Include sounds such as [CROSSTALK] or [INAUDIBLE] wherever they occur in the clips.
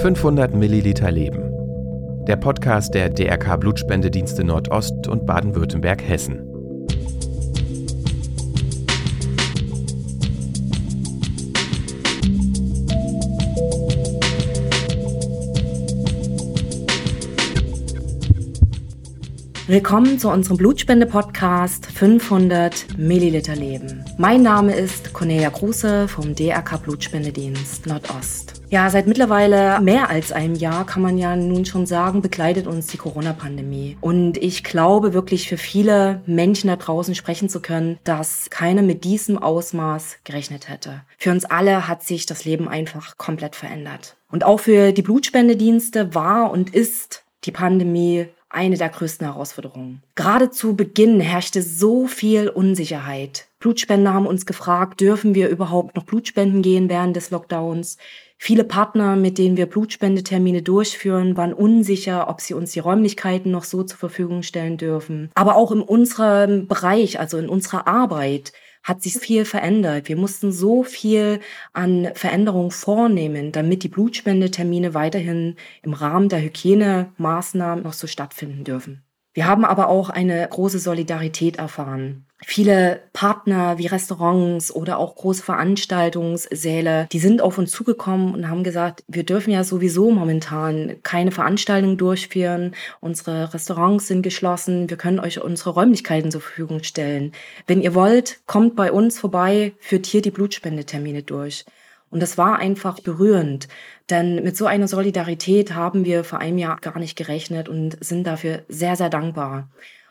500 Milliliter Leben. Der Podcast der DRK Blutspendedienste Nordost und Baden-Württemberg-Hessen. Willkommen zu unserem Blutspende-Podcast 500 Milliliter Leben. Mein Name ist Cornelia Kruse vom DRK Blutspendedienst Nordost. Ja, seit mittlerweile mehr als einem Jahr kann man ja nun schon sagen, begleitet uns die Corona-Pandemie. Und ich glaube wirklich für viele Menschen da draußen sprechen zu können, dass keiner mit diesem Ausmaß gerechnet hätte. Für uns alle hat sich das Leben einfach komplett verändert. Und auch für die Blutspendedienste war und ist die Pandemie eine der größten Herausforderungen. Gerade zu Beginn herrschte so viel Unsicherheit. Blutspender haben uns gefragt, dürfen wir überhaupt noch Blutspenden gehen während des Lockdowns? Viele Partner, mit denen wir Blutspendetermine durchführen, waren unsicher, ob sie uns die Räumlichkeiten noch so zur Verfügung stellen dürfen. Aber auch in unserem Bereich, also in unserer Arbeit, hat sich viel verändert. Wir mussten so viel an Veränderungen vornehmen, damit die Blutspendetermine weiterhin im Rahmen der Hygienemaßnahmen noch so stattfinden dürfen. Wir haben aber auch eine große Solidarität erfahren. Viele Partner wie Restaurants oder auch große Veranstaltungssäle, die sind auf uns zugekommen und haben gesagt, wir dürfen ja sowieso momentan keine Veranstaltungen durchführen. Unsere Restaurants sind geschlossen. Wir können euch unsere Räumlichkeiten zur Verfügung stellen. Wenn ihr wollt, kommt bei uns vorbei, führt hier die Blutspendetermine durch. Und das war einfach berührend, denn mit so einer Solidarität haben wir vor einem Jahr gar nicht gerechnet und sind dafür sehr, sehr dankbar.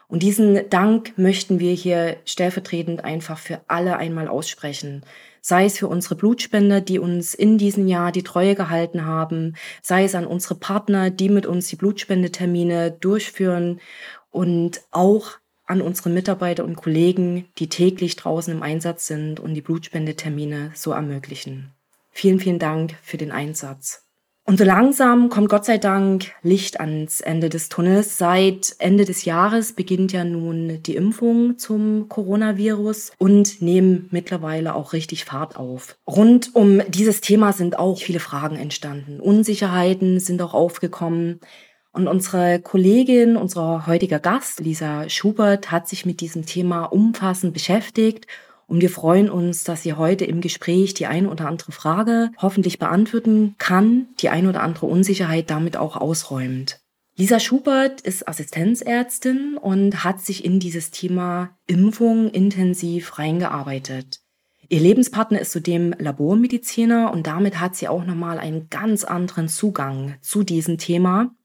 Und diesen Dank möchten wir hier stellvertretend einfach für alle einmal aussprechen. Sei es für unsere Blutspender, die uns in diesem Jahr die Treue gehalten haben, sei es an unsere Partner, die mit uns die Blutspendetermine durchführen und auch an unsere Mitarbeiter und Kollegen, die täglich draußen im Einsatz sind und die Blutspendetermine so ermöglichen. Vielen, vielen Dank für den Einsatz. Und so langsam kommt Gott sei Dank Licht ans Ende des Tunnels. Seit Ende des Jahres beginnt ja nun die Impfung zum Coronavirus und nehmen mittlerweile auch richtig Fahrt auf. Rund um dieses Thema sind auch viele Fragen entstanden. Unsicherheiten sind auch aufgekommen. Und unsere Kollegin, unser heutiger Gast, Lisa Schubert, hat sich mit diesem Thema umfassend beschäftigt und wir freuen uns, dass sie heute im Gespräch die ein oder andere Frage hoffentlich beantworten kann, die ein oder andere Unsicherheit damit auch ausräumt. Lisa Schubert ist Assistenzärztin und hat sich in dieses Thema Impfung intensiv reingearbeitet. Ihr Lebenspartner ist zudem Labormediziner und damit hat sie auch nochmal einen ganz anderen Zugang zu diesem Thema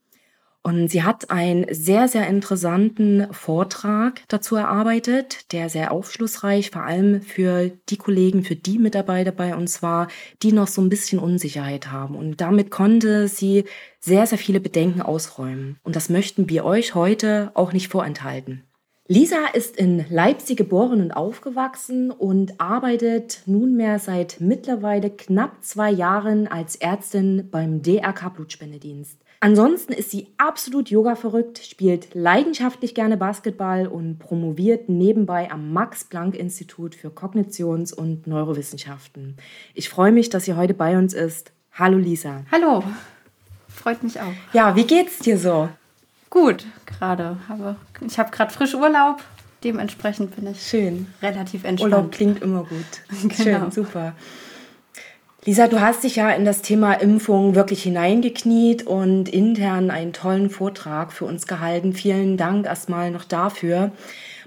und sie hat einen sehr, sehr interessanten Vortrag dazu erarbeitet, der sehr aufschlussreich, vor allem für die Kollegen, für die Mitarbeiter bei uns war, die noch so ein bisschen Unsicherheit haben. Und damit konnte sie sehr, sehr viele Bedenken ausräumen. Und das möchten wir euch heute auch nicht vorenthalten. Lisa ist in Leipzig geboren und aufgewachsen und arbeitet nunmehr seit mittlerweile knapp zwei Jahren als Ärztin beim DRK Blutspendedienst. Ansonsten ist sie absolut Yoga verrückt, spielt leidenschaftlich gerne Basketball und promoviert nebenbei am Max-Planck-Institut für Kognitions- und Neurowissenschaften. Ich freue mich, dass sie heute bei uns ist. Hallo Lisa. Hallo. Freut mich auch. Ja, wie geht's dir so? Gut, gerade. ich habe gerade frisch Urlaub. Dementsprechend bin ich Schön. relativ entspannt. Urlaub klingt immer gut. [LAUGHS] genau. Schön, super. Lisa, du hast dich ja in das Thema Impfung wirklich hineingekniet und intern einen tollen Vortrag für uns gehalten. Vielen Dank erstmal noch dafür.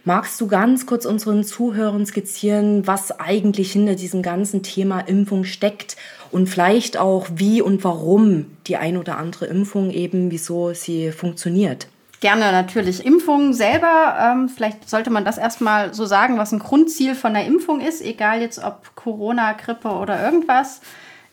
Magst du ganz kurz unseren Zuhörern skizzieren, was eigentlich hinter diesem ganzen Thema Impfung steckt und vielleicht auch wie und warum die ein oder andere Impfung eben, wieso sie funktioniert? Gerne natürlich. Impfung selber, ähm, vielleicht sollte man das erstmal so sagen, was ein Grundziel von der Impfung ist, egal jetzt ob Corona, Grippe oder irgendwas,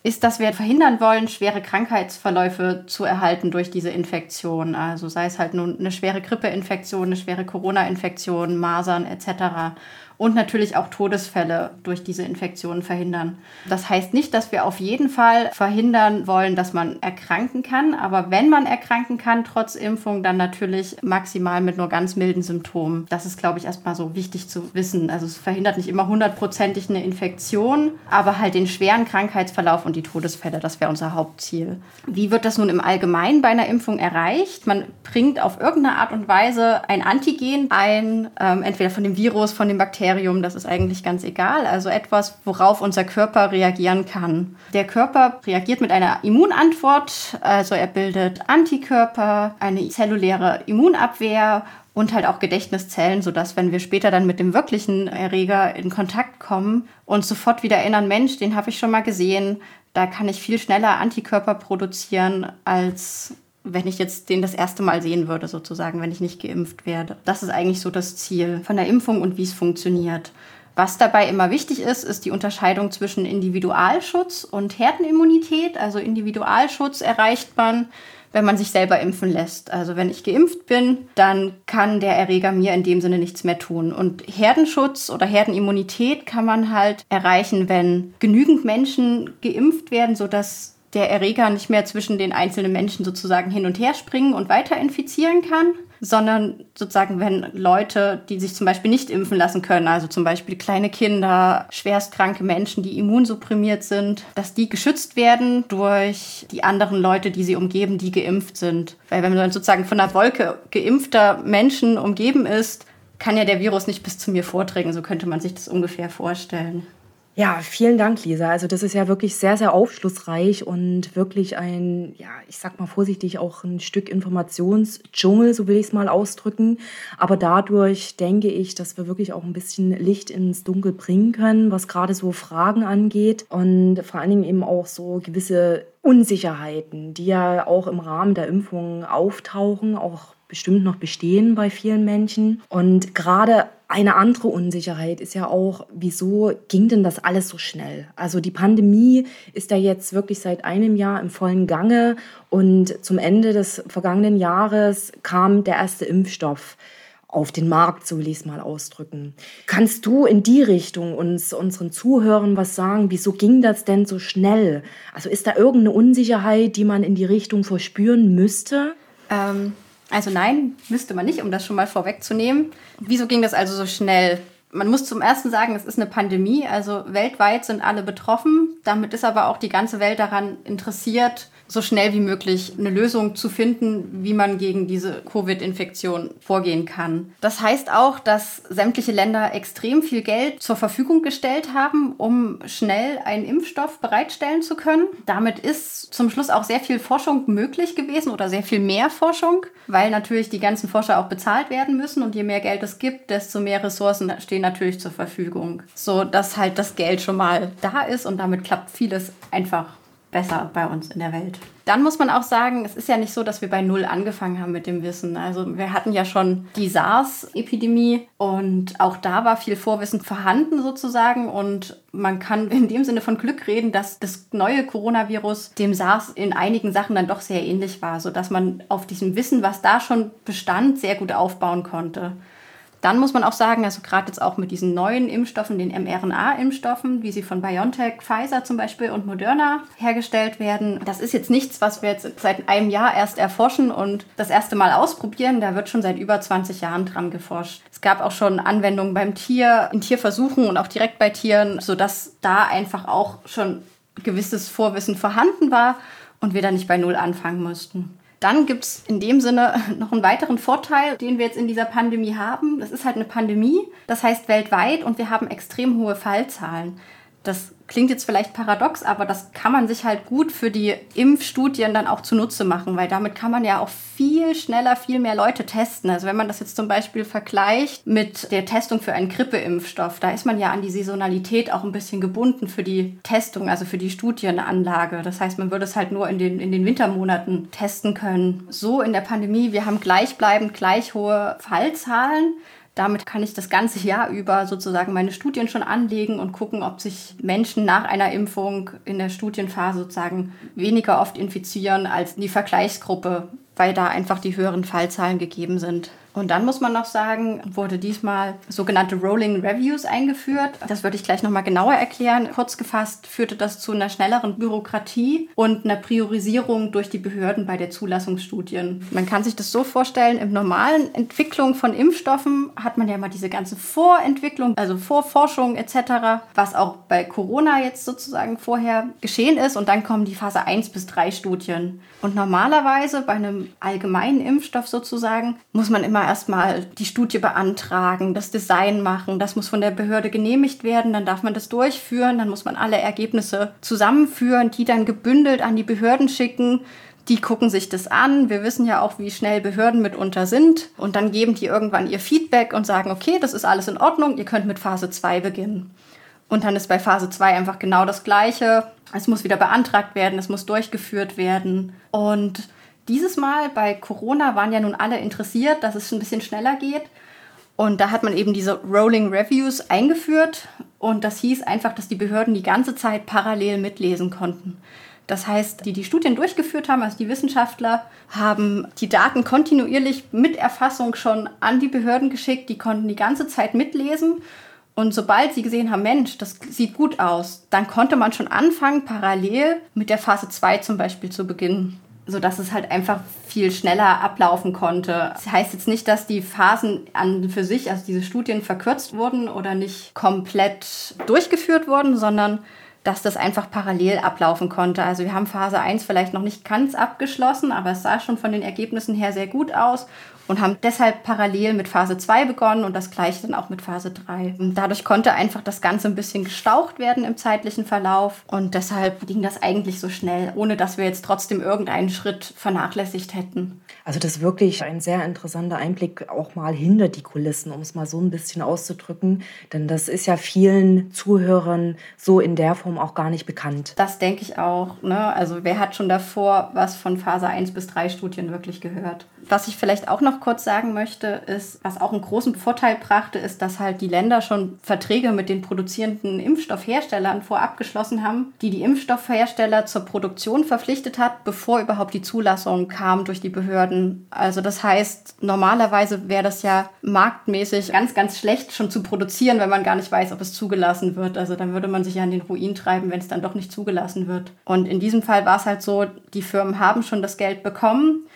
ist, dass wir verhindern wollen, schwere Krankheitsverläufe zu erhalten durch diese Infektion. Also sei es halt nun eine schwere Grippeinfektion, eine schwere Corona-Infektion, Masern etc. und natürlich auch Todesfälle durch diese Infektionen verhindern. Das heißt nicht, dass wir auf jeden Fall verhindern wollen, dass man erkranken kann, aber wenn man erkranken kann, trotz Impfung, dann natürlich maximal mit nur ganz milden Symptomen. Das ist, glaube ich, erstmal so wichtig zu wissen. Also es verhindert nicht immer hundertprozentig eine Infektion, aber halt den schweren Krankheitsverlauf und die Todesfälle, das wäre unser Hauptziel. Wie wird das nun im Allgemeinen bei einer Impfung erreicht? Man bringt auf irgendeine Art und Weise ein Antigen ein, ähm, entweder von dem Virus, von dem Bakterien, Bakterium, das ist eigentlich ganz egal. Also etwas, worauf unser Körper reagieren kann. Der Körper reagiert mit einer Immunantwort, also er bildet Antikörper, eine zelluläre Immunabwehr und halt auch Gedächtniszellen, sodass, wenn wir später dann mit dem wirklichen Erreger in Kontakt kommen, uns sofort wieder erinnern, Mensch, den habe ich schon mal gesehen, da kann ich viel schneller Antikörper produzieren als wenn ich jetzt den das erste Mal sehen würde, sozusagen, wenn ich nicht geimpft werde. Das ist eigentlich so das Ziel von der Impfung und wie es funktioniert. Was dabei immer wichtig ist, ist die Unterscheidung zwischen Individualschutz und Herdenimmunität. Also Individualschutz erreicht man, wenn man sich selber impfen lässt. Also wenn ich geimpft bin, dann kann der Erreger mir in dem Sinne nichts mehr tun. Und Herdenschutz oder Herdenimmunität kann man halt erreichen, wenn genügend Menschen geimpft werden, sodass der Erreger nicht mehr zwischen den einzelnen Menschen sozusagen hin und her springen und weiter infizieren kann, sondern sozusagen, wenn Leute, die sich zum Beispiel nicht impfen lassen können, also zum Beispiel kleine Kinder, schwerstkranke Menschen, die immunsupprimiert sind, dass die geschützt werden durch die anderen Leute, die sie umgeben, die geimpft sind. Weil wenn man sozusagen von einer Wolke geimpfter Menschen umgeben ist, kann ja der Virus nicht bis zu mir vordringen. So könnte man sich das ungefähr vorstellen. Ja, vielen Dank, Lisa. Also das ist ja wirklich sehr, sehr aufschlussreich und wirklich ein, ja, ich sag mal vorsichtig, auch ein Stück Informationsdschungel, so will ich es mal ausdrücken. Aber dadurch denke ich, dass wir wirklich auch ein bisschen Licht ins Dunkel bringen können, was gerade so Fragen angeht und vor allen Dingen eben auch so gewisse Unsicherheiten, die ja auch im Rahmen der Impfung auftauchen, auch bestimmt noch bestehen bei vielen Menschen. Und gerade eine andere Unsicherheit ist ja auch, wieso ging denn das alles so schnell? Also die Pandemie ist ja jetzt wirklich seit einem Jahr im vollen Gange und zum Ende des vergangenen Jahres kam der erste Impfstoff auf den Markt, so will ich es mal ausdrücken. Kannst du in die Richtung uns, unseren Zuhörern was sagen? Wieso ging das denn so schnell? Also ist da irgendeine Unsicherheit, die man in die Richtung verspüren müsste? Ähm, also nein, müsste man nicht, um das schon mal vorwegzunehmen. Wieso ging das also so schnell? Man muss zum ersten sagen, es ist eine Pandemie, also weltweit sind alle betroffen. Damit ist aber auch die ganze Welt daran interessiert, so schnell wie möglich eine Lösung zu finden, wie man gegen diese Covid-Infektion vorgehen kann. Das heißt auch, dass sämtliche Länder extrem viel Geld zur Verfügung gestellt haben, um schnell einen Impfstoff bereitstellen zu können. Damit ist zum Schluss auch sehr viel Forschung möglich gewesen oder sehr viel mehr Forschung, weil natürlich die ganzen Forscher auch bezahlt werden müssen und je mehr Geld es gibt, desto mehr Ressourcen stehen natürlich zur Verfügung, so dass halt das Geld schon mal da ist und damit klappt vieles einfach besser bei uns in der Welt. Dann muss man auch sagen, es ist ja nicht so, dass wir bei Null angefangen haben mit dem Wissen. Also wir hatten ja schon die SARS-Epidemie und auch da war viel Vorwissen vorhanden sozusagen und man kann in dem Sinne von Glück reden, dass das neue Coronavirus dem SARS in einigen Sachen dann doch sehr ähnlich war, sodass man auf diesem Wissen, was da schon bestand, sehr gut aufbauen konnte. Dann muss man auch sagen, also gerade jetzt auch mit diesen neuen Impfstoffen, den mRNA-Impfstoffen, wie sie von BioNTech, Pfizer zum Beispiel und Moderna hergestellt werden, das ist jetzt nichts, was wir jetzt seit einem Jahr erst erforschen und das erste Mal ausprobieren. Da wird schon seit über 20 Jahren dran geforscht. Es gab auch schon Anwendungen beim Tier, in Tierversuchen und auch direkt bei Tieren, sodass da einfach auch schon gewisses Vorwissen vorhanden war und wir da nicht bei Null anfangen mussten. Dann gibt es in dem Sinne [LAUGHS] noch einen weiteren Vorteil, den wir jetzt in dieser Pandemie haben. Das ist halt eine Pandemie, das heißt weltweit und wir haben extrem hohe Fallzahlen. Das klingt jetzt vielleicht paradox, aber das kann man sich halt gut für die Impfstudien dann auch zunutze machen, weil damit kann man ja auch viel schneller viel mehr Leute testen. Also wenn man das jetzt zum Beispiel vergleicht mit der Testung für einen Grippeimpfstoff, da ist man ja an die Saisonalität auch ein bisschen gebunden für die Testung, also für die Studienanlage. Das heißt, man würde es halt nur in den, in den Wintermonaten testen können. So in der Pandemie, wir haben gleichbleibend gleich hohe Fallzahlen. Damit kann ich das ganze Jahr über sozusagen meine Studien schon anlegen und gucken, ob sich Menschen nach einer Impfung in der Studienphase sozusagen weniger oft infizieren als die Vergleichsgruppe, weil da einfach die höheren Fallzahlen gegeben sind. Und dann muss man noch sagen, wurde diesmal sogenannte Rolling Reviews eingeführt. Das würde ich gleich nochmal genauer erklären. Kurz gefasst führte das zu einer schnelleren Bürokratie und einer Priorisierung durch die Behörden bei der Zulassungsstudien. Man kann sich das so vorstellen, im normalen Entwicklung von Impfstoffen hat man ja mal diese ganze Vorentwicklung, also Vorforschung etc., was auch bei Corona jetzt sozusagen vorher geschehen ist. Und dann kommen die Phase 1 bis 3 Studien. Und normalerweise bei einem allgemeinen Impfstoff sozusagen muss man immer erstmal die Studie beantragen, das Design machen, das muss von der Behörde genehmigt werden, dann darf man das durchführen, dann muss man alle Ergebnisse zusammenführen, die dann gebündelt an die Behörden schicken. Die gucken sich das an. Wir wissen ja auch, wie schnell Behörden mitunter sind. Und dann geben die irgendwann ihr Feedback und sagen, okay, das ist alles in Ordnung, ihr könnt mit Phase 2 beginnen. Und dann ist bei Phase 2 einfach genau das Gleiche. Es muss wieder beantragt werden, es muss durchgeführt werden. Und dieses Mal bei Corona waren ja nun alle interessiert, dass es ein bisschen schneller geht. Und da hat man eben diese Rolling Reviews eingeführt. Und das hieß einfach, dass die Behörden die ganze Zeit parallel mitlesen konnten. Das heißt, die die Studien durchgeführt haben, also die Wissenschaftler, haben die Daten kontinuierlich mit Erfassung schon an die Behörden geschickt. Die konnten die ganze Zeit mitlesen. Und sobald sie gesehen haben, Mensch, das sieht gut aus, dann konnte man schon anfangen, parallel mit der Phase 2 zum Beispiel zu beginnen sodass es halt einfach viel schneller ablaufen konnte. Das heißt jetzt nicht, dass die Phasen an für sich, also diese Studien verkürzt wurden oder nicht komplett durchgeführt wurden, sondern dass das einfach parallel ablaufen konnte. Also wir haben Phase 1 vielleicht noch nicht ganz abgeschlossen, aber es sah schon von den Ergebnissen her sehr gut aus und haben deshalb parallel mit Phase 2 begonnen und das gleiche dann auch mit Phase 3. Und dadurch konnte einfach das Ganze ein bisschen gestaucht werden im zeitlichen Verlauf und deshalb ging das eigentlich so schnell, ohne dass wir jetzt trotzdem irgendeinen Schritt vernachlässigt hätten. Also das ist wirklich ein sehr interessanter Einblick auch mal hinter die Kulissen, um es mal so ein bisschen auszudrücken, denn das ist ja vielen Zuhörern so in der Form auch gar nicht bekannt. Das denke ich auch. Ne? Also wer hat schon davor was von Phase 1 bis 3 Studien wirklich gehört? Was ich vielleicht auch noch kurz sagen möchte, ist, was auch einen großen Vorteil brachte, ist, dass halt die Länder schon Verträge mit den produzierenden Impfstoffherstellern vorab geschlossen haben, die die Impfstoffhersteller zur Produktion verpflichtet hat, bevor überhaupt die Zulassung kam durch die Behörden. Also das heißt, normalerweise wäre das ja marktmäßig ganz, ganz schlecht schon zu produzieren, wenn man gar nicht weiß, ob es zugelassen wird. Also dann würde man sich ja an den Ruin treiben, wenn es dann doch nicht zugelassen wird. Und in diesem Fall war es halt so, die Firmen haben schon das Geld bekommen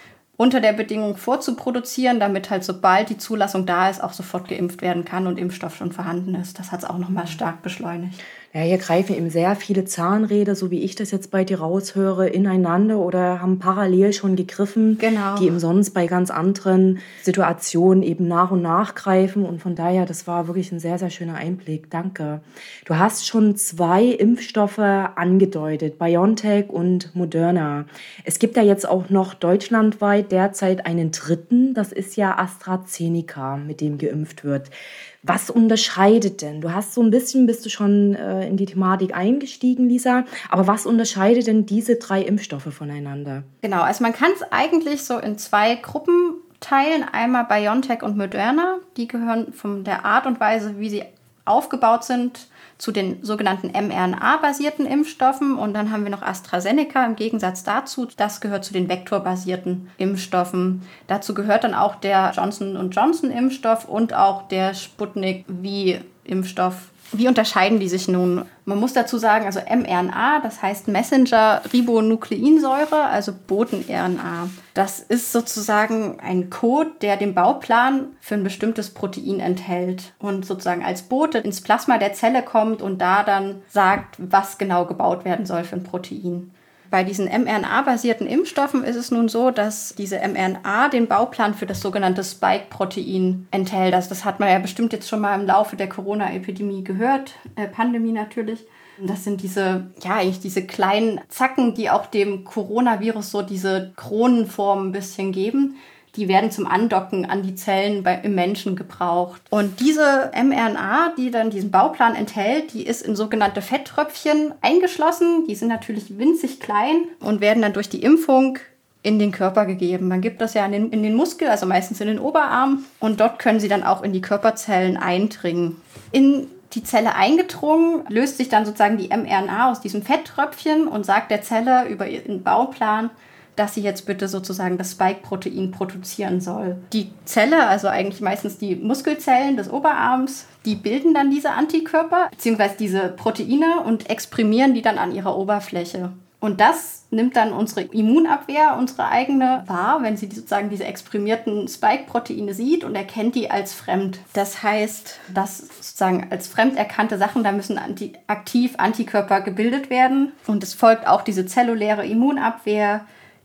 unter der Bedingung vorzuproduzieren, damit halt sobald die Zulassung da ist, auch sofort geimpft werden kann und Impfstoff schon vorhanden ist. Das hat es auch nochmal stark beschleunigt. Ja, hier greifen eben sehr viele Zahnräder, so wie ich das jetzt bei dir raushöre, ineinander oder haben parallel schon gegriffen, genau. die eben sonst bei ganz anderen Situationen eben nach und nach greifen. Und von daher, das war wirklich ein sehr, sehr schöner Einblick. Danke. Du hast schon zwei Impfstoffe angedeutet, BioNTech und Moderna. Es gibt ja jetzt auch noch deutschlandweit derzeit einen dritten, das ist ja AstraZeneca, mit dem geimpft wird. Was unterscheidet denn? Du hast so ein bisschen, bist du schon äh, in die Thematik eingestiegen, Lisa, aber was unterscheidet denn diese drei Impfstoffe voneinander? Genau, also man kann es eigentlich so in zwei Gruppen teilen. Einmal BioNTech und Moderna. Die gehören von der Art und Weise, wie sie aufgebaut sind, zu den sogenannten mRNA-basierten Impfstoffen. Und dann haben wir noch AstraZeneca im Gegensatz dazu. Das gehört zu den vektorbasierten Impfstoffen. Dazu gehört dann auch der Johnson Johnson-Impfstoff und auch der Sputnik V-Impfstoff wie unterscheiden die sich nun? Man muss dazu sagen, also mRNA, das heißt Messenger-Ribonukleinsäure, also Boten-RNA. Das ist sozusagen ein Code, der den Bauplan für ein bestimmtes Protein enthält und sozusagen als Bote ins Plasma der Zelle kommt und da dann sagt, was genau gebaut werden soll für ein Protein. Bei diesen mRNA-basierten Impfstoffen ist es nun so, dass diese mRNA den Bauplan für das sogenannte Spike-Protein enthält. Also das hat man ja bestimmt jetzt schon mal im Laufe der Corona-Epidemie gehört, äh, Pandemie natürlich. Das sind diese, ja, eigentlich diese kleinen Zacken, die auch dem Coronavirus so diese Kronenform ein bisschen geben die werden zum Andocken an die Zellen bei, im Menschen gebraucht. Und diese mRNA, die dann diesen Bauplan enthält, die ist in sogenannte Fetttröpfchen eingeschlossen. Die sind natürlich winzig klein und werden dann durch die Impfung in den Körper gegeben. Man gibt das ja in den, in den Muskel, also meistens in den Oberarm, und dort können sie dann auch in die Körperzellen eindringen. In die Zelle eingedrungen, löst sich dann sozusagen die mRNA aus diesem Fetttröpfchen und sagt der Zelle über ihren Bauplan, dass sie jetzt bitte sozusagen das Spike-Protein produzieren soll. Die Zelle, also eigentlich meistens die Muskelzellen des Oberarms, die bilden dann diese Antikörper bzw. diese Proteine und exprimieren die dann an ihrer Oberfläche. Und das nimmt dann unsere Immunabwehr, unsere eigene, wahr, wenn sie sozusagen diese exprimierten Spike-Proteine sieht und erkennt die als fremd. Das heißt, dass sozusagen als fremd erkannte Sachen, da müssen anti aktiv Antikörper gebildet werden. Und es folgt auch diese zelluläre Immunabwehr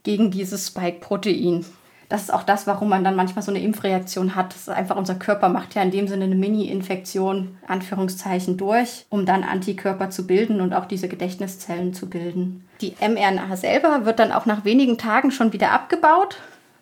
gegen dieses Spike-Protein das ist auch das, warum man dann manchmal so eine Impfreaktion hat. Das ist einfach unser Körper macht ja in dem Sinne eine Mini-Infektion, Anführungszeichen, durch, um dann Antikörper zu bilden und auch diese Gedächtniszellen zu bilden. Die mRNA selber wird dann auch nach wenigen Tagen schon wieder abgebaut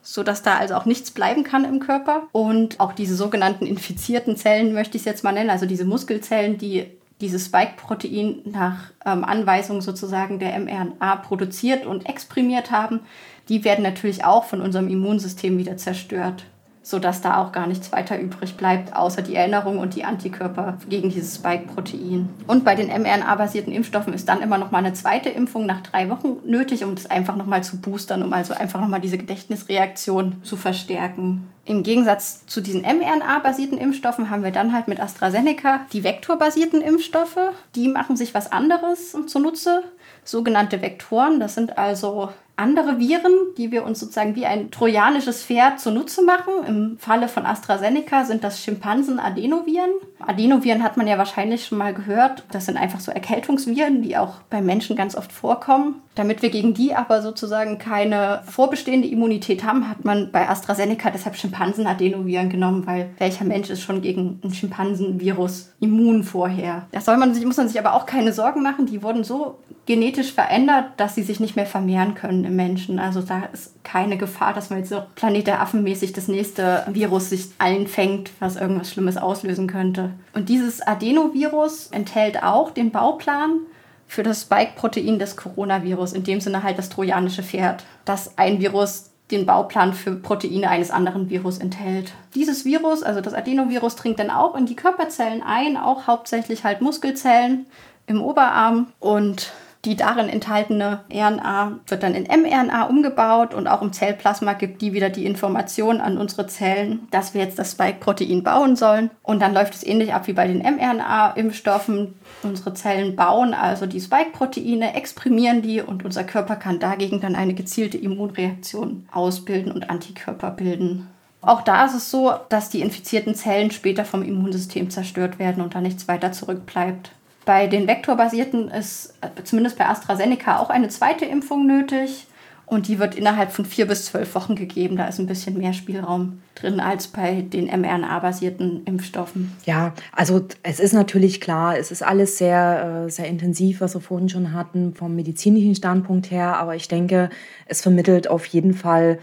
sodass da also auch nichts bleiben kann im Körper. Und auch diese sogenannten infizierten Zellen, möchte ich es jetzt mal nennen, also diese Muskelzellen, die dieses Spike-Protein nach ähm, Anweisung sozusagen der mRNA produziert und exprimiert haben, die werden natürlich auch von unserem Immunsystem wieder zerstört, sodass da auch gar nichts weiter übrig bleibt, außer die Erinnerung und die Antikörper gegen dieses Spike-Protein. Und bei den mRNA-basierten Impfstoffen ist dann immer noch mal eine zweite Impfung nach drei Wochen nötig, um das einfach noch mal zu boostern, um also einfach noch mal diese Gedächtnisreaktion zu verstärken. Im Gegensatz zu diesen mRNA-basierten Impfstoffen haben wir dann halt mit AstraZeneca die vektorbasierten Impfstoffe. Die machen sich was anderes zunutze. Sogenannte Vektoren, das sind also andere Viren, die wir uns sozusagen wie ein trojanisches Pferd zunutze machen. Im Falle von AstraZeneca sind das Schimpansen-Adenoviren. Adenoviren hat man ja wahrscheinlich schon mal gehört. Das sind einfach so Erkältungsviren, die auch bei Menschen ganz oft vorkommen. Damit wir gegen die aber sozusagen keine vorbestehende Immunität haben, hat man bei AstraZeneca deshalb Schimpansen-Adenoviren genommen, weil welcher Mensch ist schon gegen ein Schimpansenvirus immun vorher? Da soll man sich, muss man sich aber auch keine Sorgen machen. Die wurden so genetisch verändert, dass sie sich nicht mehr vermehren können im Menschen. Also da ist keine Gefahr, dass man jetzt so Planet der Affen mäßig das nächste Virus sich einfängt, was irgendwas Schlimmes auslösen könnte. Und dieses Adenovirus enthält auch den Bauplan für das Spike-Protein des Coronavirus, in dem Sinne halt das trojanische Pferd, dass ein Virus den Bauplan für Proteine eines anderen Virus enthält. Dieses Virus, also das Adenovirus, dringt dann auch in die Körperzellen ein, auch hauptsächlich halt Muskelzellen im Oberarm und die darin enthaltene RNA wird dann in mRNA umgebaut und auch im Zellplasma gibt die wieder die Information an unsere Zellen, dass wir jetzt das Spike-Protein bauen sollen. Und dann läuft es ähnlich ab wie bei den mRNA-Impfstoffen. Unsere Zellen bauen also die Spike-Proteine, exprimieren die und unser Körper kann dagegen dann eine gezielte Immunreaktion ausbilden und Antikörper bilden. Auch da ist es so, dass die infizierten Zellen später vom Immunsystem zerstört werden und da nichts weiter zurückbleibt. Bei den vektorbasierten ist äh, zumindest bei AstraZeneca auch eine zweite Impfung nötig. Und die wird innerhalb von vier bis zwölf Wochen gegeben. Da ist ein bisschen mehr Spielraum drin als bei den mRNA-basierten Impfstoffen. Ja, also es ist natürlich klar, es ist alles sehr, äh, sehr intensiv, was wir vorhin schon hatten, vom medizinischen Standpunkt her. Aber ich denke, es vermittelt auf jeden Fall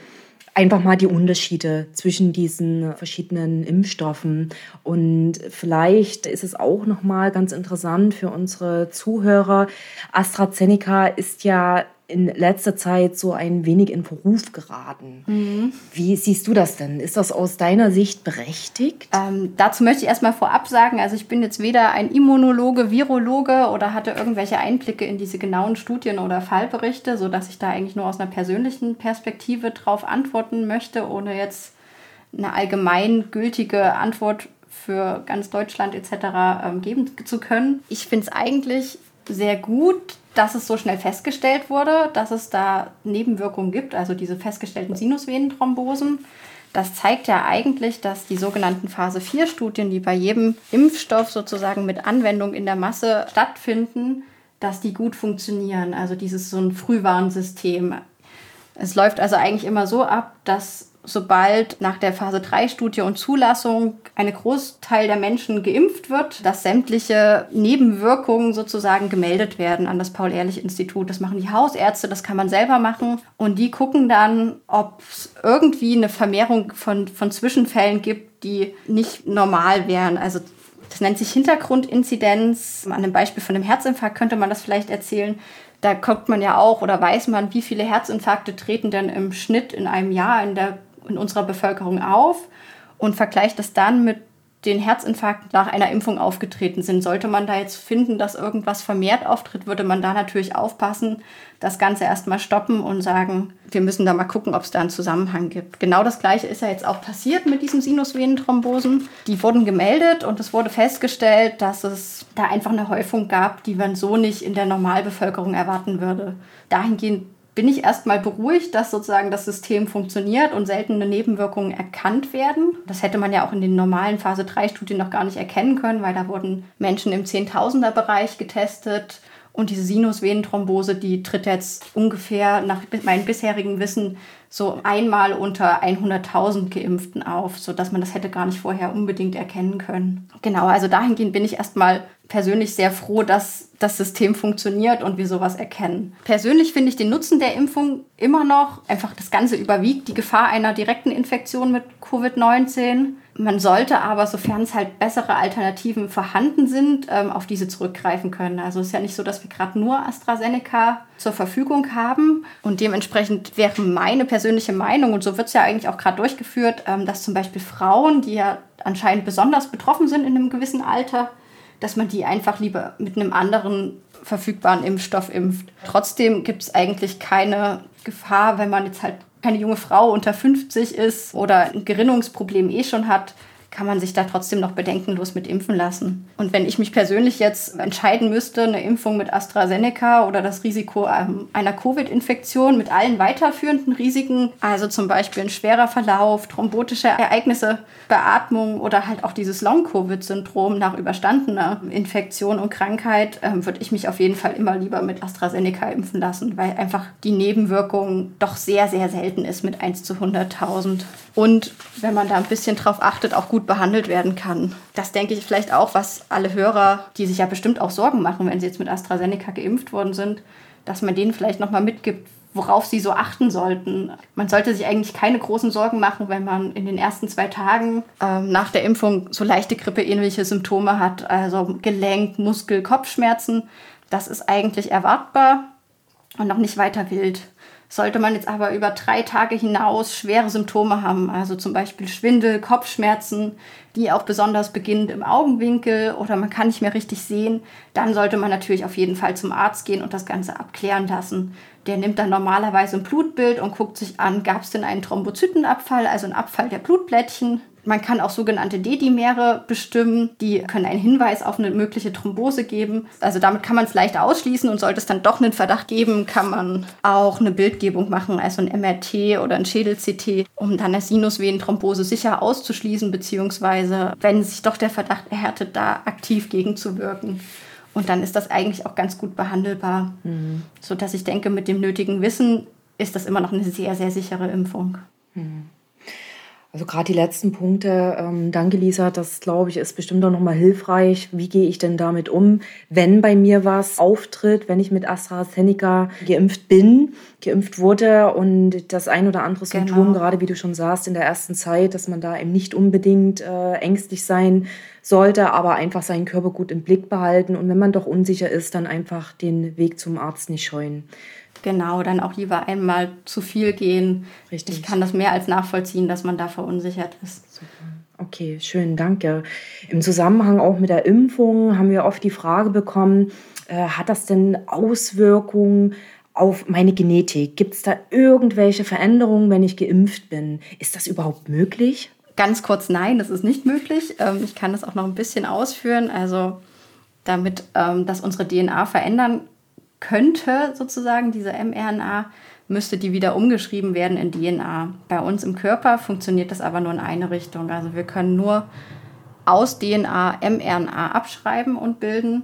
einfach mal die Unterschiede zwischen diesen verschiedenen Impfstoffen. Und vielleicht ist es auch noch mal ganz interessant für unsere Zuhörer. AstraZeneca ist ja in letzter Zeit so ein wenig in Verruf geraten. Mhm. Wie siehst du das denn? Ist das aus deiner Sicht berechtigt? Ähm, dazu möchte ich erstmal vorab sagen, also ich bin jetzt weder ein Immunologe, Virologe oder hatte irgendwelche Einblicke in diese genauen Studien oder Fallberichte, sodass ich da eigentlich nur aus einer persönlichen Perspektive drauf antworten möchte, ohne jetzt eine allgemeingültige Antwort für ganz Deutschland etc. Ähm, geben zu können. Ich finde es eigentlich sehr gut, dass es so schnell festgestellt wurde, dass es da Nebenwirkungen gibt, also diese festgestellten Sinusvenenthrombosen. Das zeigt ja eigentlich, dass die sogenannten Phase 4 Studien, die bei jedem Impfstoff sozusagen mit Anwendung in der Masse stattfinden, dass die gut funktionieren. Also dieses so ein Frühwarnsystem. Es läuft also eigentlich immer so ab, dass sobald nach der Phase 3 Studie und Zulassung ein Großteil der Menschen geimpft wird, dass sämtliche Nebenwirkungen sozusagen gemeldet werden an das Paul-Ehrlich-Institut. Das machen die Hausärzte, das kann man selber machen. Und die gucken dann, ob es irgendwie eine Vermehrung von, von Zwischenfällen gibt, die nicht normal wären. Also das nennt sich Hintergrundinzidenz. An einem Beispiel von einem Herzinfarkt könnte man das vielleicht erzählen da guckt man ja auch oder weiß man, wie viele Herzinfarkte treten denn im Schnitt in einem Jahr in der in unserer Bevölkerung auf und vergleicht das dann mit den Herzinfarkt nach einer Impfung aufgetreten sind. Sollte man da jetzt finden, dass irgendwas vermehrt auftritt, würde man da natürlich aufpassen, das Ganze erstmal stoppen und sagen, wir müssen da mal gucken, ob es da einen Zusammenhang gibt. Genau das Gleiche ist ja jetzt auch passiert mit diesen Sinusvenenthrombosen. Die wurden gemeldet und es wurde festgestellt, dass es da einfach eine Häufung gab, die man so nicht in der Normalbevölkerung erwarten würde. Dahingehend bin ich erstmal beruhigt, dass sozusagen das System funktioniert und seltene Nebenwirkungen erkannt werden. Das hätte man ja auch in den normalen Phase 3 Studien noch gar nicht erkennen können, weil da wurden Menschen im Zehntausender Bereich getestet und diese Sinusvenenthrombose, die tritt jetzt ungefähr nach meinem bisherigen Wissen so einmal unter 100.000 Geimpften auf, sodass man das hätte gar nicht vorher unbedingt erkennen können. Genau, also dahingehend bin ich erstmal persönlich sehr froh, dass das System funktioniert und wir sowas erkennen. Persönlich finde ich den Nutzen der Impfung immer noch, einfach das Ganze überwiegt die Gefahr einer direkten Infektion mit Covid-19. Man sollte aber, sofern es halt bessere Alternativen vorhanden sind, ähm, auf diese zurückgreifen können. Also es ist ja nicht so, dass wir gerade nur AstraZeneca zur Verfügung haben. Und dementsprechend wäre meine persönliche Meinung, und so wird es ja eigentlich auch gerade durchgeführt, ähm, dass zum Beispiel Frauen, die ja anscheinend besonders betroffen sind in einem gewissen Alter, dass man die einfach lieber mit einem anderen verfügbaren Impfstoff impft. Trotzdem gibt es eigentlich keine Gefahr, wenn man jetzt halt keine junge Frau unter 50 ist oder ein Gerinnungsproblem eh schon hat, kann man sich da trotzdem noch bedenkenlos mit impfen lassen. Und wenn ich mich persönlich jetzt entscheiden müsste, eine Impfung mit AstraZeneca oder das Risiko ähm, einer Covid-Infektion mit allen weiterführenden Risiken, also zum Beispiel ein schwerer Verlauf, thrombotische Ereignisse, Beatmung oder halt auch dieses Long-Covid-Syndrom nach überstandener Infektion und Krankheit, ähm, würde ich mich auf jeden Fall immer lieber mit AstraZeneca impfen lassen, weil einfach die Nebenwirkung doch sehr, sehr selten ist mit 1 zu 100.000. Und wenn man da ein bisschen drauf achtet, auch gut gut behandelt werden kann. Das denke ich vielleicht auch, was alle Hörer, die sich ja bestimmt auch Sorgen machen, wenn sie jetzt mit AstraZeneca geimpft worden sind, dass man denen vielleicht nochmal mitgibt, worauf sie so achten sollten. Man sollte sich eigentlich keine großen Sorgen machen, wenn man in den ersten zwei Tagen ähm, nach der Impfung so leichte grippeähnliche Symptome hat, also Gelenk, Muskel, Kopfschmerzen. Das ist eigentlich erwartbar und noch nicht weiter wild. Sollte man jetzt aber über drei Tage hinaus schwere Symptome haben, also zum Beispiel Schwindel, Kopfschmerzen, die auch besonders beginnend im Augenwinkel oder man kann nicht mehr richtig sehen, dann sollte man natürlich auf jeden Fall zum Arzt gehen und das Ganze abklären lassen. Der nimmt dann normalerweise ein Blutbild und guckt sich an, gab es denn einen Thrombozytenabfall, also einen Abfall der Blutplättchen. Man kann auch sogenannte D-Dimere bestimmen, die können einen Hinweis auf eine mögliche Thrombose geben. Also damit kann man es leicht ausschließen und sollte es dann doch einen Verdacht geben, kann man auch eine Bildgebung machen, also ein MRT oder ein Schädel-CT, um dann eine Sinusvenenthrombose sicher auszuschließen, beziehungsweise, wenn sich doch der Verdacht erhärtet, da aktiv gegenzuwirken. Und dann ist das eigentlich auch ganz gut behandelbar. Mhm. Sodass ich denke, mit dem nötigen Wissen ist das immer noch eine sehr, sehr sichere Impfung. Mhm. Also gerade die letzten Punkte, ähm, danke Lisa, das glaube ich ist bestimmt auch nochmal hilfreich. Wie gehe ich denn damit um, wenn bei mir was auftritt, wenn ich mit AstraZeneca geimpft bin, geimpft wurde und das ein oder andere Symptom, genau. gerade wie du schon sagst, in der ersten Zeit, dass man da eben nicht unbedingt äh, ängstlich sein sollte, aber einfach seinen Körper gut im Blick behalten und wenn man doch unsicher ist, dann einfach den Weg zum Arzt nicht scheuen. Genau, dann auch lieber einmal zu viel gehen. Richtig. Ich kann das mehr als nachvollziehen, dass man da verunsichert ist. Super. Okay, schön, danke. Im Zusammenhang auch mit der Impfung haben wir oft die Frage bekommen, äh, hat das denn Auswirkungen auf meine Genetik? Gibt es da irgendwelche Veränderungen, wenn ich geimpft bin? Ist das überhaupt möglich? Ganz kurz, nein, das ist nicht möglich. Ähm, ich kann das auch noch ein bisschen ausführen. Also damit ähm, das unsere DNA verändern könnte, sozusagen, diese mRNA, müsste die wieder umgeschrieben werden in DNA. Bei uns im Körper funktioniert das aber nur in eine Richtung. Also wir können nur aus DNA mRNA abschreiben und bilden.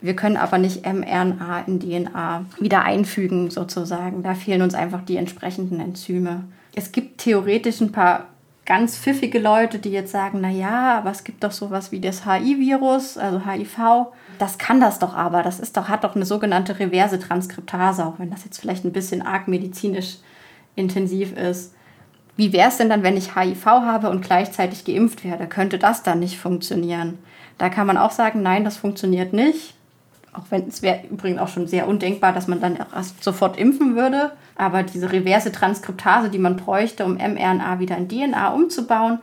Wir können aber nicht mRNA in DNA wieder einfügen, sozusagen. Da fehlen uns einfach die entsprechenden Enzyme. Es gibt theoretisch ein paar ganz pfiffige Leute, die jetzt sagen, na ja, aber es gibt doch sowas wie das HIV-Virus, also HIV. Das kann das doch aber. Das ist doch, hat doch eine sogenannte reverse Transkriptase, auch wenn das jetzt vielleicht ein bisschen arg medizinisch intensiv ist. Wie wäre es denn dann, wenn ich HIV habe und gleichzeitig geimpft werde? Könnte das dann nicht funktionieren? Da kann man auch sagen, nein, das funktioniert nicht. Auch wenn es wäre übrigens auch schon sehr undenkbar, dass man dann erst sofort impfen würde. Aber diese reverse Transkriptase, die man bräuchte, um mRNA wieder in DNA umzubauen,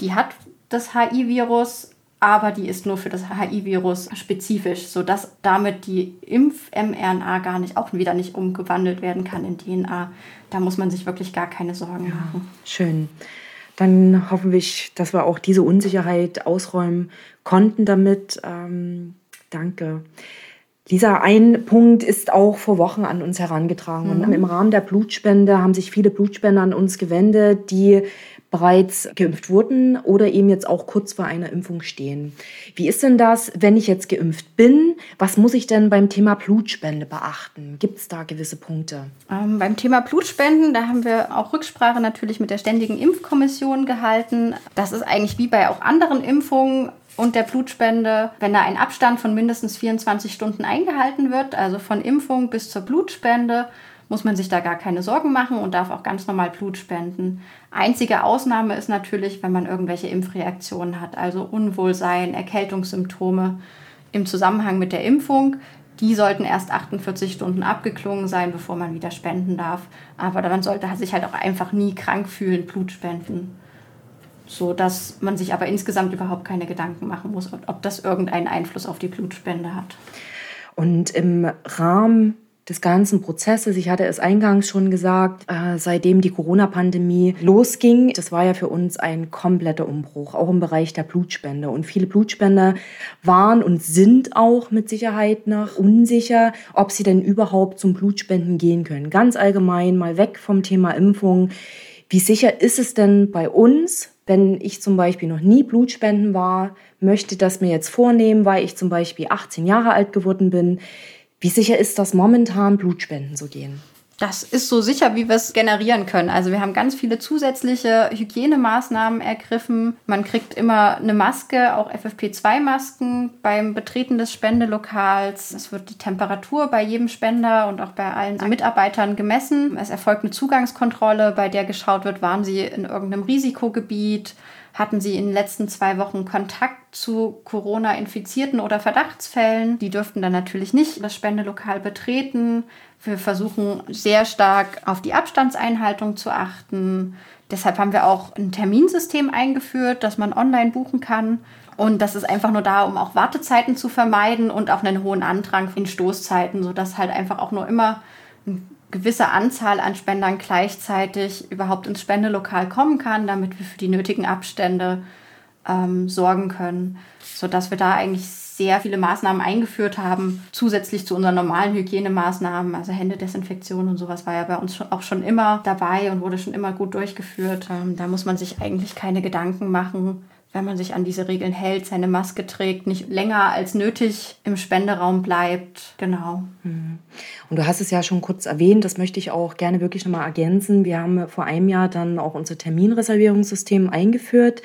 die hat des HI-Virus, aber die ist nur für das HI-Virus spezifisch, sodass damit die Impf-mRNA gar nicht, auch wieder nicht umgewandelt werden kann in DNA. Da muss man sich wirklich gar keine Sorgen ja, machen. Schön. Dann hoffen wir, dass wir auch diese Unsicherheit ausräumen konnten damit. Ähm, danke. Dieser ein Punkt ist auch vor Wochen an uns herangetragen. Mhm. Und im Rahmen der Blutspende haben sich viele Blutspender an uns gewendet, die bereits geimpft wurden oder eben jetzt auch kurz vor einer Impfung stehen. Wie ist denn das, wenn ich jetzt geimpft bin? Was muss ich denn beim Thema Blutspende beachten? Gibt es da gewisse Punkte? Ähm, beim Thema Blutspenden, da haben wir auch Rücksprache natürlich mit der Ständigen Impfkommission gehalten. Das ist eigentlich wie bei auch anderen Impfungen und der Blutspende, wenn da ein Abstand von mindestens 24 Stunden eingehalten wird, also von Impfung bis zur Blutspende, muss man sich da gar keine Sorgen machen und darf auch ganz normal Blut spenden. Einzige Ausnahme ist natürlich, wenn man irgendwelche Impfreaktionen hat, also Unwohlsein, Erkältungssymptome im Zusammenhang mit der Impfung. Die sollten erst 48 Stunden abgeklungen sein, bevor man wieder spenden darf. Aber man sollte sich halt auch einfach nie krank fühlen, Blut spenden. So dass man sich aber insgesamt überhaupt keine Gedanken machen muss, ob das irgendeinen Einfluss auf die Blutspende hat. Und im Rahmen des ganzen Prozesses. Ich hatte es eingangs schon gesagt, äh, seitdem die Corona-Pandemie losging, das war ja für uns ein kompletter Umbruch, auch im Bereich der Blutspende. Und viele Blutspender waren und sind auch mit Sicherheit noch unsicher, ob sie denn überhaupt zum Blutspenden gehen können. Ganz allgemein mal weg vom Thema Impfung. Wie sicher ist es denn bei uns, wenn ich zum Beispiel noch nie Blutspenden war, möchte das mir jetzt vornehmen, weil ich zum Beispiel 18 Jahre alt geworden bin? Wie sicher ist das momentan, Blutspenden zu gehen? Das ist so sicher, wie wir es generieren können. Also wir haben ganz viele zusätzliche Hygienemaßnahmen ergriffen. Man kriegt immer eine Maske, auch FFP2-Masken beim Betreten des Spendelokals. Es wird die Temperatur bei jedem Spender und auch bei allen Mitarbeitern gemessen. Es erfolgt eine Zugangskontrolle, bei der geschaut wird, waren sie in irgendeinem Risikogebiet hatten Sie in den letzten zwei Wochen Kontakt zu Corona-Infizierten oder Verdachtsfällen? Die dürften dann natürlich nicht das Spendelokal betreten. Wir versuchen sehr stark auf die Abstandseinhaltung zu achten. Deshalb haben wir auch ein Terminsystem eingeführt, das man online buchen kann. Und das ist einfach nur da, um auch Wartezeiten zu vermeiden und auch einen hohen Andrang in Stoßzeiten, sodass halt einfach auch nur immer ein gewisse Anzahl an Spendern gleichzeitig überhaupt ins Spendelokal kommen kann, damit wir für die nötigen Abstände ähm, sorgen können, sodass wir da eigentlich sehr viele Maßnahmen eingeführt haben, zusätzlich zu unseren normalen Hygienemaßnahmen, also Händedesinfektion und sowas war ja bei uns auch schon immer dabei und wurde schon immer gut durchgeführt. Ähm, da muss man sich eigentlich keine Gedanken machen, wenn man sich an diese Regeln hält, seine Maske trägt, nicht länger als nötig im Spenderaum bleibt. Genau. Mhm. Und du hast es ja schon kurz erwähnt, das möchte ich auch gerne wirklich nochmal ergänzen. Wir haben vor einem Jahr dann auch unser Terminreservierungssystem eingeführt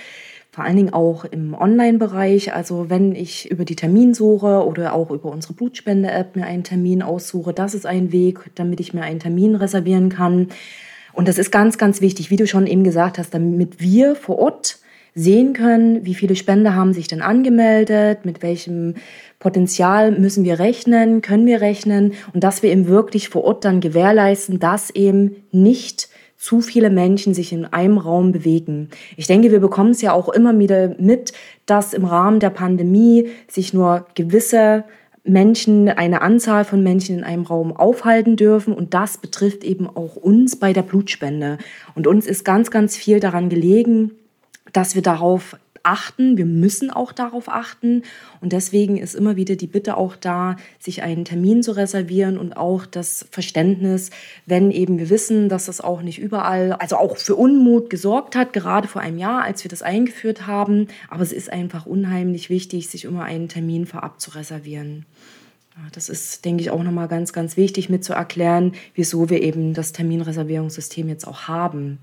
vor allen Dingen auch im Online-Bereich. Also wenn ich über die Terminsuche oder auch über unsere Blutspende-App mir einen Termin aussuche, das ist ein Weg, damit ich mir einen Termin reservieren kann. Und das ist ganz, ganz wichtig, wie du schon eben gesagt hast, damit wir vor Ort sehen können, wie viele Spender haben sich denn angemeldet, mit welchem Potenzial müssen wir rechnen, können wir rechnen und dass wir eben wirklich vor Ort dann gewährleisten, dass eben nicht zu viele Menschen sich in einem Raum bewegen. Ich denke, wir bekommen es ja auch immer wieder mit, dass im Rahmen der Pandemie sich nur gewisse Menschen, eine Anzahl von Menschen in einem Raum aufhalten dürfen. Und das betrifft eben auch uns bei der Blutspende. Und uns ist ganz, ganz viel daran gelegen, dass wir darauf achten. Wir müssen auch darauf achten. Und deswegen ist immer wieder die Bitte auch da, sich einen Termin zu reservieren und auch das Verständnis, wenn eben wir wissen, dass das auch nicht überall, also auch für Unmut gesorgt hat, gerade vor einem Jahr, als wir das eingeführt haben. Aber es ist einfach unheimlich wichtig, sich immer einen Termin vorab zu reservieren. Das ist, denke ich, auch nochmal ganz, ganz wichtig mit zu erklären, wieso wir eben das Terminreservierungssystem jetzt auch haben.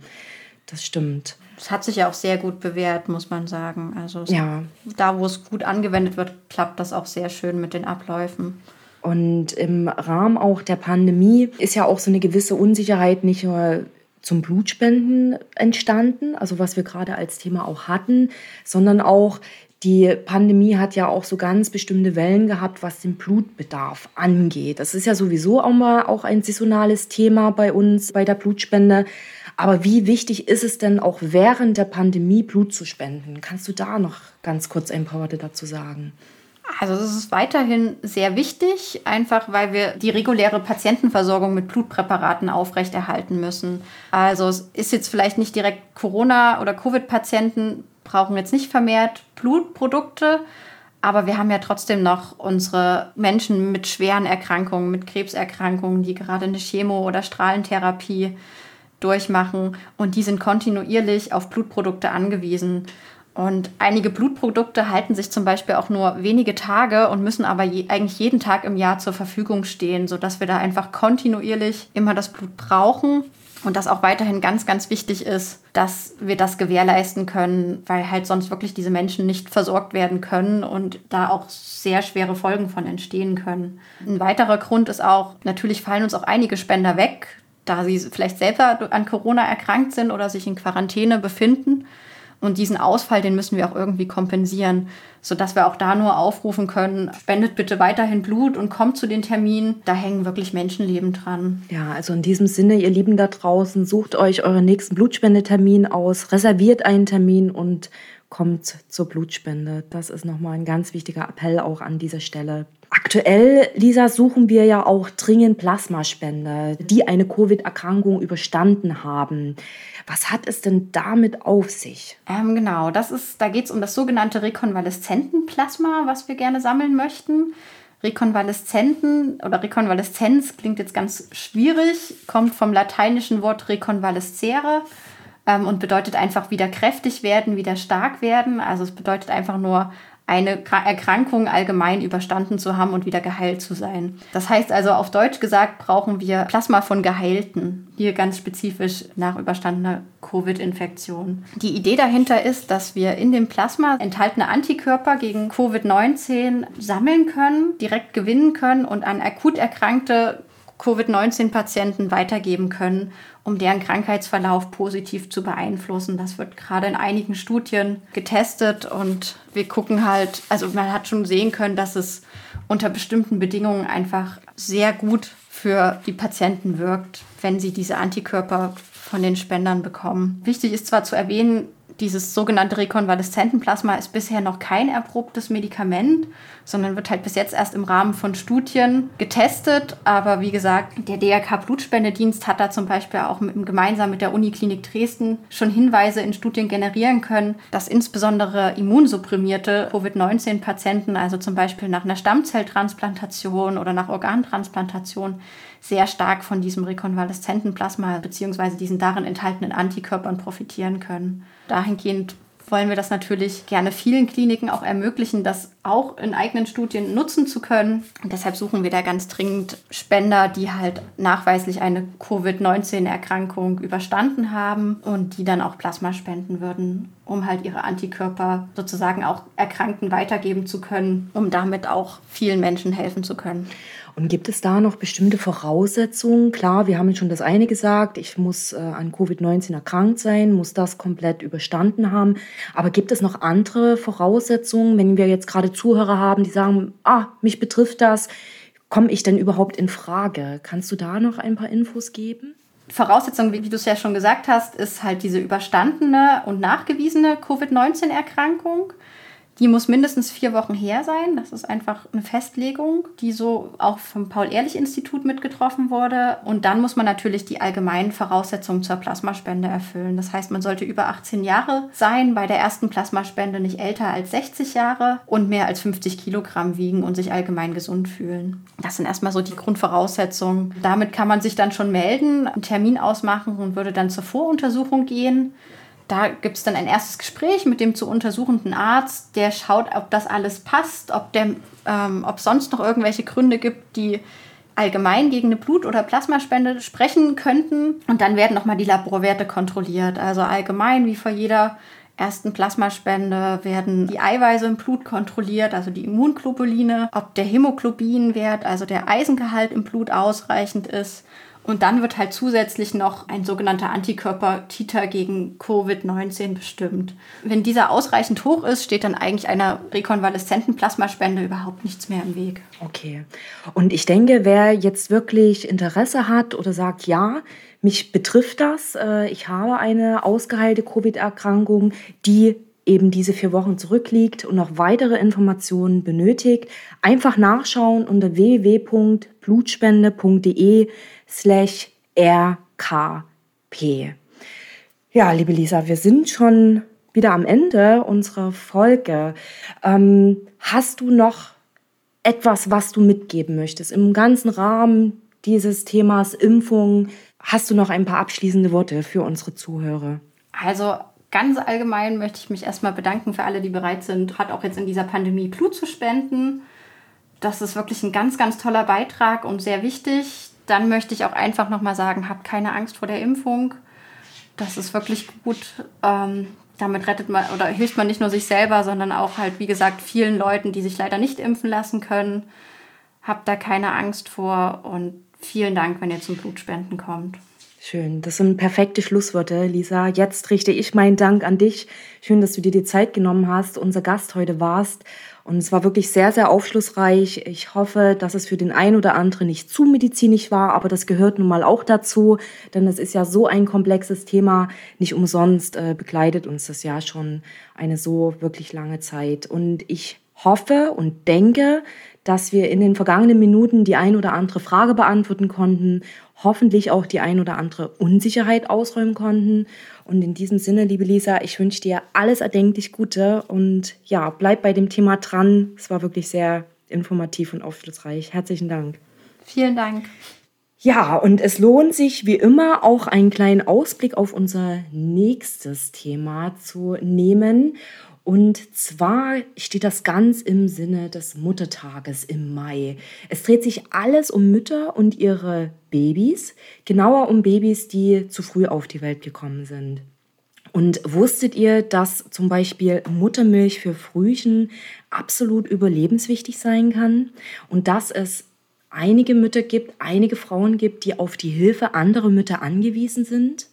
Das stimmt. Es hat sich ja auch sehr gut bewährt, muss man sagen. Also ja. da, wo es gut angewendet wird, klappt das auch sehr schön mit den Abläufen. Und im Rahmen auch der Pandemie ist ja auch so eine gewisse Unsicherheit nicht nur zum Blutspenden entstanden, also was wir gerade als Thema auch hatten, sondern auch Die Pandemie hat ja auch so ganz bestimmte Wellen gehabt, was den Blutbedarf angeht. Das ist ja sowieso auch mal auch ein saisonales Thema bei uns, bei der Blutspende. Aber wie wichtig ist es denn auch während der Pandemie Blut zu spenden? Kannst du da noch ganz kurz ein paar Worte dazu sagen? Also es ist weiterhin sehr wichtig, einfach weil wir die reguläre Patientenversorgung mit Blutpräparaten aufrechterhalten müssen. Also es ist jetzt vielleicht nicht direkt Corona- oder Covid-Patienten brauchen jetzt nicht vermehrt Blutprodukte, aber wir haben ja trotzdem noch unsere Menschen mit schweren Erkrankungen, mit Krebserkrankungen, die gerade eine Chemo- oder Strahlentherapie durchmachen und die sind kontinuierlich auf Blutprodukte angewiesen. Und einige Blutprodukte halten sich zum Beispiel auch nur wenige Tage und müssen aber je, eigentlich jeden Tag im Jahr zur Verfügung stehen, sodass wir da einfach kontinuierlich immer das Blut brauchen. Und das auch weiterhin ganz, ganz wichtig ist, dass wir das gewährleisten können, weil halt sonst wirklich diese Menschen nicht versorgt werden können und da auch sehr schwere Folgen von entstehen können. Ein weiterer Grund ist auch, natürlich fallen uns auch einige Spender weg, da sie vielleicht selber an Corona erkrankt sind oder sich in Quarantäne befinden. Und diesen Ausfall, den müssen wir auch irgendwie kompensieren, sodass wir auch da nur aufrufen können, spendet bitte weiterhin Blut und kommt zu den Terminen. Da hängen wirklich Menschenleben dran. Ja, also in diesem Sinne, ihr Lieben da draußen, sucht euch euren nächsten Blutspendetermin aus, reserviert einen Termin und kommt zur Blutspende. Das ist nochmal ein ganz wichtiger Appell auch an dieser Stelle. Aktuell, Lisa, suchen wir ja auch dringend Plasmaspender, die eine Covid-Erkrankung überstanden haben. Was hat es denn damit auf sich? Ähm, genau, das ist, da geht es um das sogenannte Rekonvaleszentenplasma, was wir gerne sammeln möchten. Rekonvaleszenten oder Rekonvaleszenz klingt jetzt ganz schwierig, kommt vom lateinischen Wort reconvalescere ähm, und bedeutet einfach wieder kräftig werden, wieder stark werden. Also es bedeutet einfach nur eine Erkrankung allgemein überstanden zu haben und wieder geheilt zu sein. Das heißt also auf Deutsch gesagt, brauchen wir Plasma von Geheilten, hier ganz spezifisch nach überstandener Covid-Infektion. Die Idee dahinter ist, dass wir in dem Plasma enthaltene Antikörper gegen Covid-19 sammeln können, direkt gewinnen können und an akut erkrankte Covid-19-Patienten weitergeben können, um deren Krankheitsverlauf positiv zu beeinflussen. Das wird gerade in einigen Studien getestet und wir gucken halt, also man hat schon sehen können, dass es unter bestimmten Bedingungen einfach sehr gut für die Patienten wirkt, wenn sie diese Antikörper von den Spendern bekommen. Wichtig ist zwar zu erwähnen, dieses sogenannte Rekonvaleszentenplasma ist bisher noch kein erprobtes Medikament, sondern wird halt bis jetzt erst im Rahmen von Studien getestet. Aber wie gesagt, der DRK Blutspendedienst hat da zum Beispiel auch mit, gemeinsam mit der Uniklinik Dresden schon Hinweise in Studien generieren können, dass insbesondere immunsupprimierte Covid-19-Patienten, also zum Beispiel nach einer Stammzelltransplantation oder nach Organtransplantation, sehr stark von diesem rekonvaleszenten Plasma bzw. diesen darin enthaltenen Antikörpern profitieren können. Dahingehend wollen wir das natürlich gerne vielen Kliniken auch ermöglichen, das auch in eigenen Studien nutzen zu können. Und deshalb suchen wir da ganz dringend Spender, die halt nachweislich eine Covid-19-Erkrankung überstanden haben und die dann auch Plasma spenden würden, um halt ihre Antikörper sozusagen auch Erkrankten weitergeben zu können, um damit auch vielen Menschen helfen zu können. Und gibt es da noch bestimmte Voraussetzungen? Klar, wir haben schon das eine gesagt, ich muss äh, an Covid-19 erkrankt sein, muss das komplett überstanden haben. Aber gibt es noch andere Voraussetzungen, wenn wir jetzt gerade Zuhörer haben, die sagen, ah, mich betrifft das, komme ich denn überhaupt in Frage? Kannst du da noch ein paar Infos geben? Voraussetzung, wie, du es ja schon gesagt hast, ist halt diese überstandene und nachgewiesene Covid-19-Erkrankung. Die muss mindestens vier Wochen her sein. Das ist einfach eine Festlegung, die so auch vom Paul-Ehrlich-Institut mitgetroffen wurde. Und dann muss man natürlich die allgemeinen Voraussetzungen zur Plasmaspende erfüllen. Das heißt, man sollte über 18 Jahre sein, bei der ersten Plasmaspende nicht älter als 60 Jahre und mehr als 50 Kilogramm wiegen und sich allgemein gesund fühlen. Das sind erstmal so die Grundvoraussetzungen. Damit kann man sich dann schon melden, einen Termin ausmachen und würde dann zur Voruntersuchung gehen. Da gibt es dann ein erstes Gespräch mit dem zu untersuchenden Arzt, der schaut, ob das alles passt, ob es ähm, sonst noch irgendwelche Gründe gibt, die allgemein gegen eine Blut- oder Plasmaspende sprechen könnten. Und dann werden nochmal die Laborwerte kontrolliert. Also allgemein, wie vor jeder ersten Plasmaspende, werden die Eiweiße im Blut kontrolliert, also die Immunglobuline, ob der Hämoglobinwert, also der Eisengehalt im Blut ausreichend ist Und dann wird halt zusätzlich noch ein sogenannter Antikörper-Titer gegen Covid-19 bestimmt. Wenn dieser ausreichend hoch ist, steht dann eigentlich einer rekonvaleszenten Plasmaspende überhaupt nichts mehr im Weg. Okay. Und ich denke, wer jetzt wirklich Interesse hat oder sagt, ja, mich betrifft das, äh, ich habe eine ausgeheilte Covid-Erkrankung, die eben diese vier Wochen zurückliegt und noch weitere Informationen benötigt, einfach nachschauen unter www.blutspende.de slash rkp. Ja, liebe Lisa, wir sind schon wieder am Ende unserer Folge. Ähm, hast du noch etwas, was du mitgeben möchtest im ganzen Rahmen dieses Themas Impfung? Hast du noch ein paar abschließende Worte für unsere Zuhörer? Also ganz allgemein möchte ich mich erstmal bedanken für alle, die bereit sind, gerade auch jetzt in dieser Pandemie Blut zu spenden. Das ist wirklich ein ganz, ganz toller Beitrag und sehr wichtig. Dann möchte ich auch einfach nochmal sagen, habt keine Angst vor der Impfung. Das ist wirklich gut. Ähm, damit rettet man oder hilft man nicht nur sich selber, sondern auch halt, wie gesagt, vielen Leuten, die sich leider nicht impfen lassen können. Habt da keine Angst vor und vielen Dank, wenn ihr zum Blutspenden kommt. Schön, das sind perfekte Schlussworte, Lisa. Jetzt richte ich meinen Dank an dich. Schön, dass du dir die Zeit genommen hast, unser Gast heute warst. Und es war wirklich sehr, sehr aufschlussreich. Ich hoffe, dass es für den einen oder anderen nicht zu medizinisch war, aber das gehört nun mal auch dazu, denn es ist ja so ein komplexes Thema. Nicht umsonst äh, begleitet uns das ja schon eine so wirklich lange Zeit. Und ich hoffe und denke, dass wir in den vergangenen Minuten die ein oder andere Frage beantworten konnten, hoffentlich auch die ein oder andere Unsicherheit ausräumen konnten. Und in diesem Sinne, liebe Lisa, ich wünsche dir alles erdenklich Gute und ja, bleib bei dem Thema dran. Es war wirklich sehr informativ und aufschlussreich. Herzlichen Dank. Vielen Dank. Ja, und es lohnt sich wie immer auch einen kleinen Ausblick auf unser nächstes Thema zu nehmen. Und zwar steht das ganz im Sinne des Muttertages im Mai. Es dreht sich alles um Mütter und ihre Babys, genauer um Babys, die zu früh auf die Welt gekommen sind. Und wusstet ihr, dass zum Beispiel Muttermilch für Frühchen absolut überlebenswichtig sein kann und dass es einige Mütter gibt, einige Frauen gibt, die auf die Hilfe anderer Mütter angewiesen sind?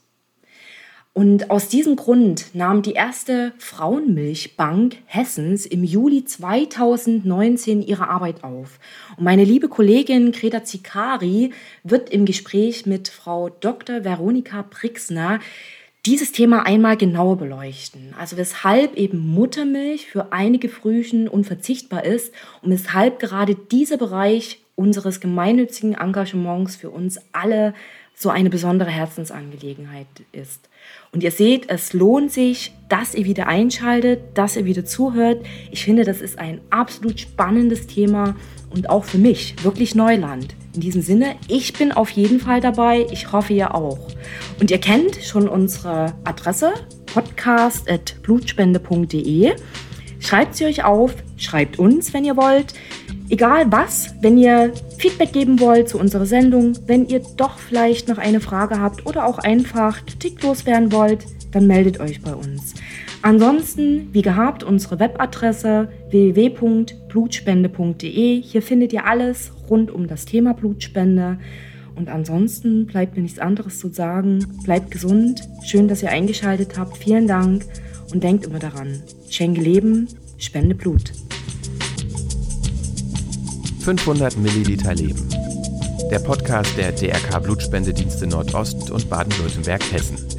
Und aus diesem Grund nahm die erste Frauenmilchbank Hessens im Juli 2019 ihre Arbeit auf. Und meine liebe Kollegin Greta Zikari wird im Gespräch mit Frau Dr. Veronika Brixner dieses Thema einmal genauer beleuchten. Also weshalb eben Muttermilch für einige Frühchen unverzichtbar ist und weshalb gerade dieser Bereich unseres gemeinnützigen Engagements für uns alle so eine besondere Herzensangelegenheit ist. Und ihr seht, es lohnt sich, dass ihr wieder einschaltet, dass ihr wieder zuhört. Ich finde, das ist ein absolut spannendes Thema und auch für mich wirklich Neuland. In diesem Sinne, ich bin auf jeden Fall dabei. Ich hoffe, ihr auch. Und ihr kennt schon unsere Adresse podcast.blutspende.de. Schreibt sie euch auf, schreibt uns, wenn ihr wollt. Egal was, wenn ihr Feedback geben wollt zu unserer Sendung, wenn ihr doch vielleicht noch eine Frage habt oder auch einfach Kritik loswerden wollt, dann meldet euch bei uns. Ansonsten, wie gehabt, unsere Webadresse www.blutspende.de. Hier findet ihr alles rund um das Thema Blutspende. Und ansonsten bleibt mir nichts anderes zu sagen. Bleibt gesund. Schön, dass ihr eingeschaltet habt. Vielen Dank. Und denkt immer daran. Schenke Leben, spende Blut. 500 Milliliter Leben. Der Podcast der DRK Blutspendedienste Nordost und Baden-Württemberg-Hessen.